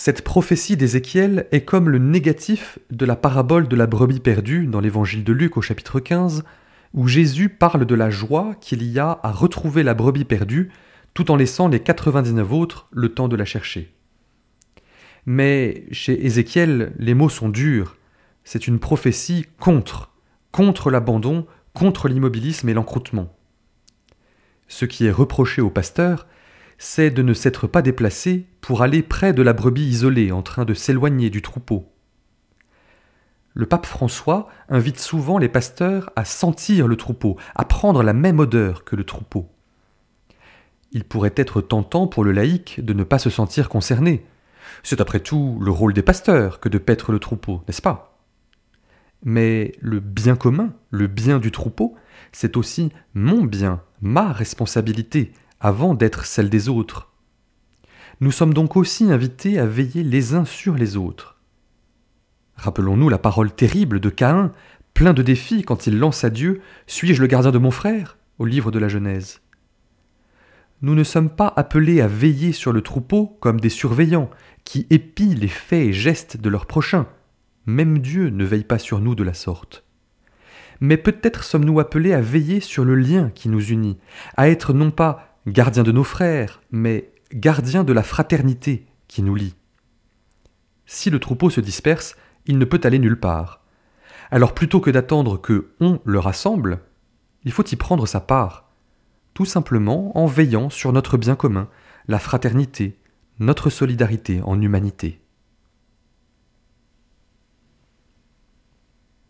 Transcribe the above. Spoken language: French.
Cette prophétie d'Ézéchiel est comme le négatif de la parabole de la brebis perdue dans l'évangile de Luc au chapitre 15, où Jésus parle de la joie qu'il y a à retrouver la brebis perdue tout en laissant les 99 autres le temps de la chercher. Mais chez Ézéchiel, les mots sont durs. C'est une prophétie contre, contre l'abandon, contre l'immobilisme et l'encroutement. Ce qui est reproché au pasteur, c'est de ne s'être pas déplacé pour aller près de la brebis isolée en train de s'éloigner du troupeau. Le pape François invite souvent les pasteurs à sentir le troupeau, à prendre la même odeur que le troupeau. Il pourrait être tentant pour le laïc de ne pas se sentir concerné. C'est après tout le rôle des pasteurs que de paître le troupeau, n'est-ce pas? Mais le bien commun, le bien du troupeau, c'est aussi mon bien, ma responsabilité, avant d'être celle des autres. Nous sommes donc aussi invités à veiller les uns sur les autres. Rappelons-nous la parole terrible de Caïn, plein de défis quand il lance à Dieu Suis-je le gardien de mon frère? au livre de la Genèse. Nous ne sommes pas appelés à veiller sur le troupeau comme des surveillants qui épient les faits et gestes de leurs prochains. Même Dieu ne veille pas sur nous de la sorte. Mais peut-être sommes-nous appelés à veiller sur le lien qui nous unit, à être non pas gardien de nos frères, mais gardien de la fraternité qui nous lie. Si le troupeau se disperse, il ne peut aller nulle part. Alors plutôt que d'attendre que on le rassemble, il faut y prendre sa part, tout simplement en veillant sur notre bien commun, la fraternité, notre solidarité en humanité.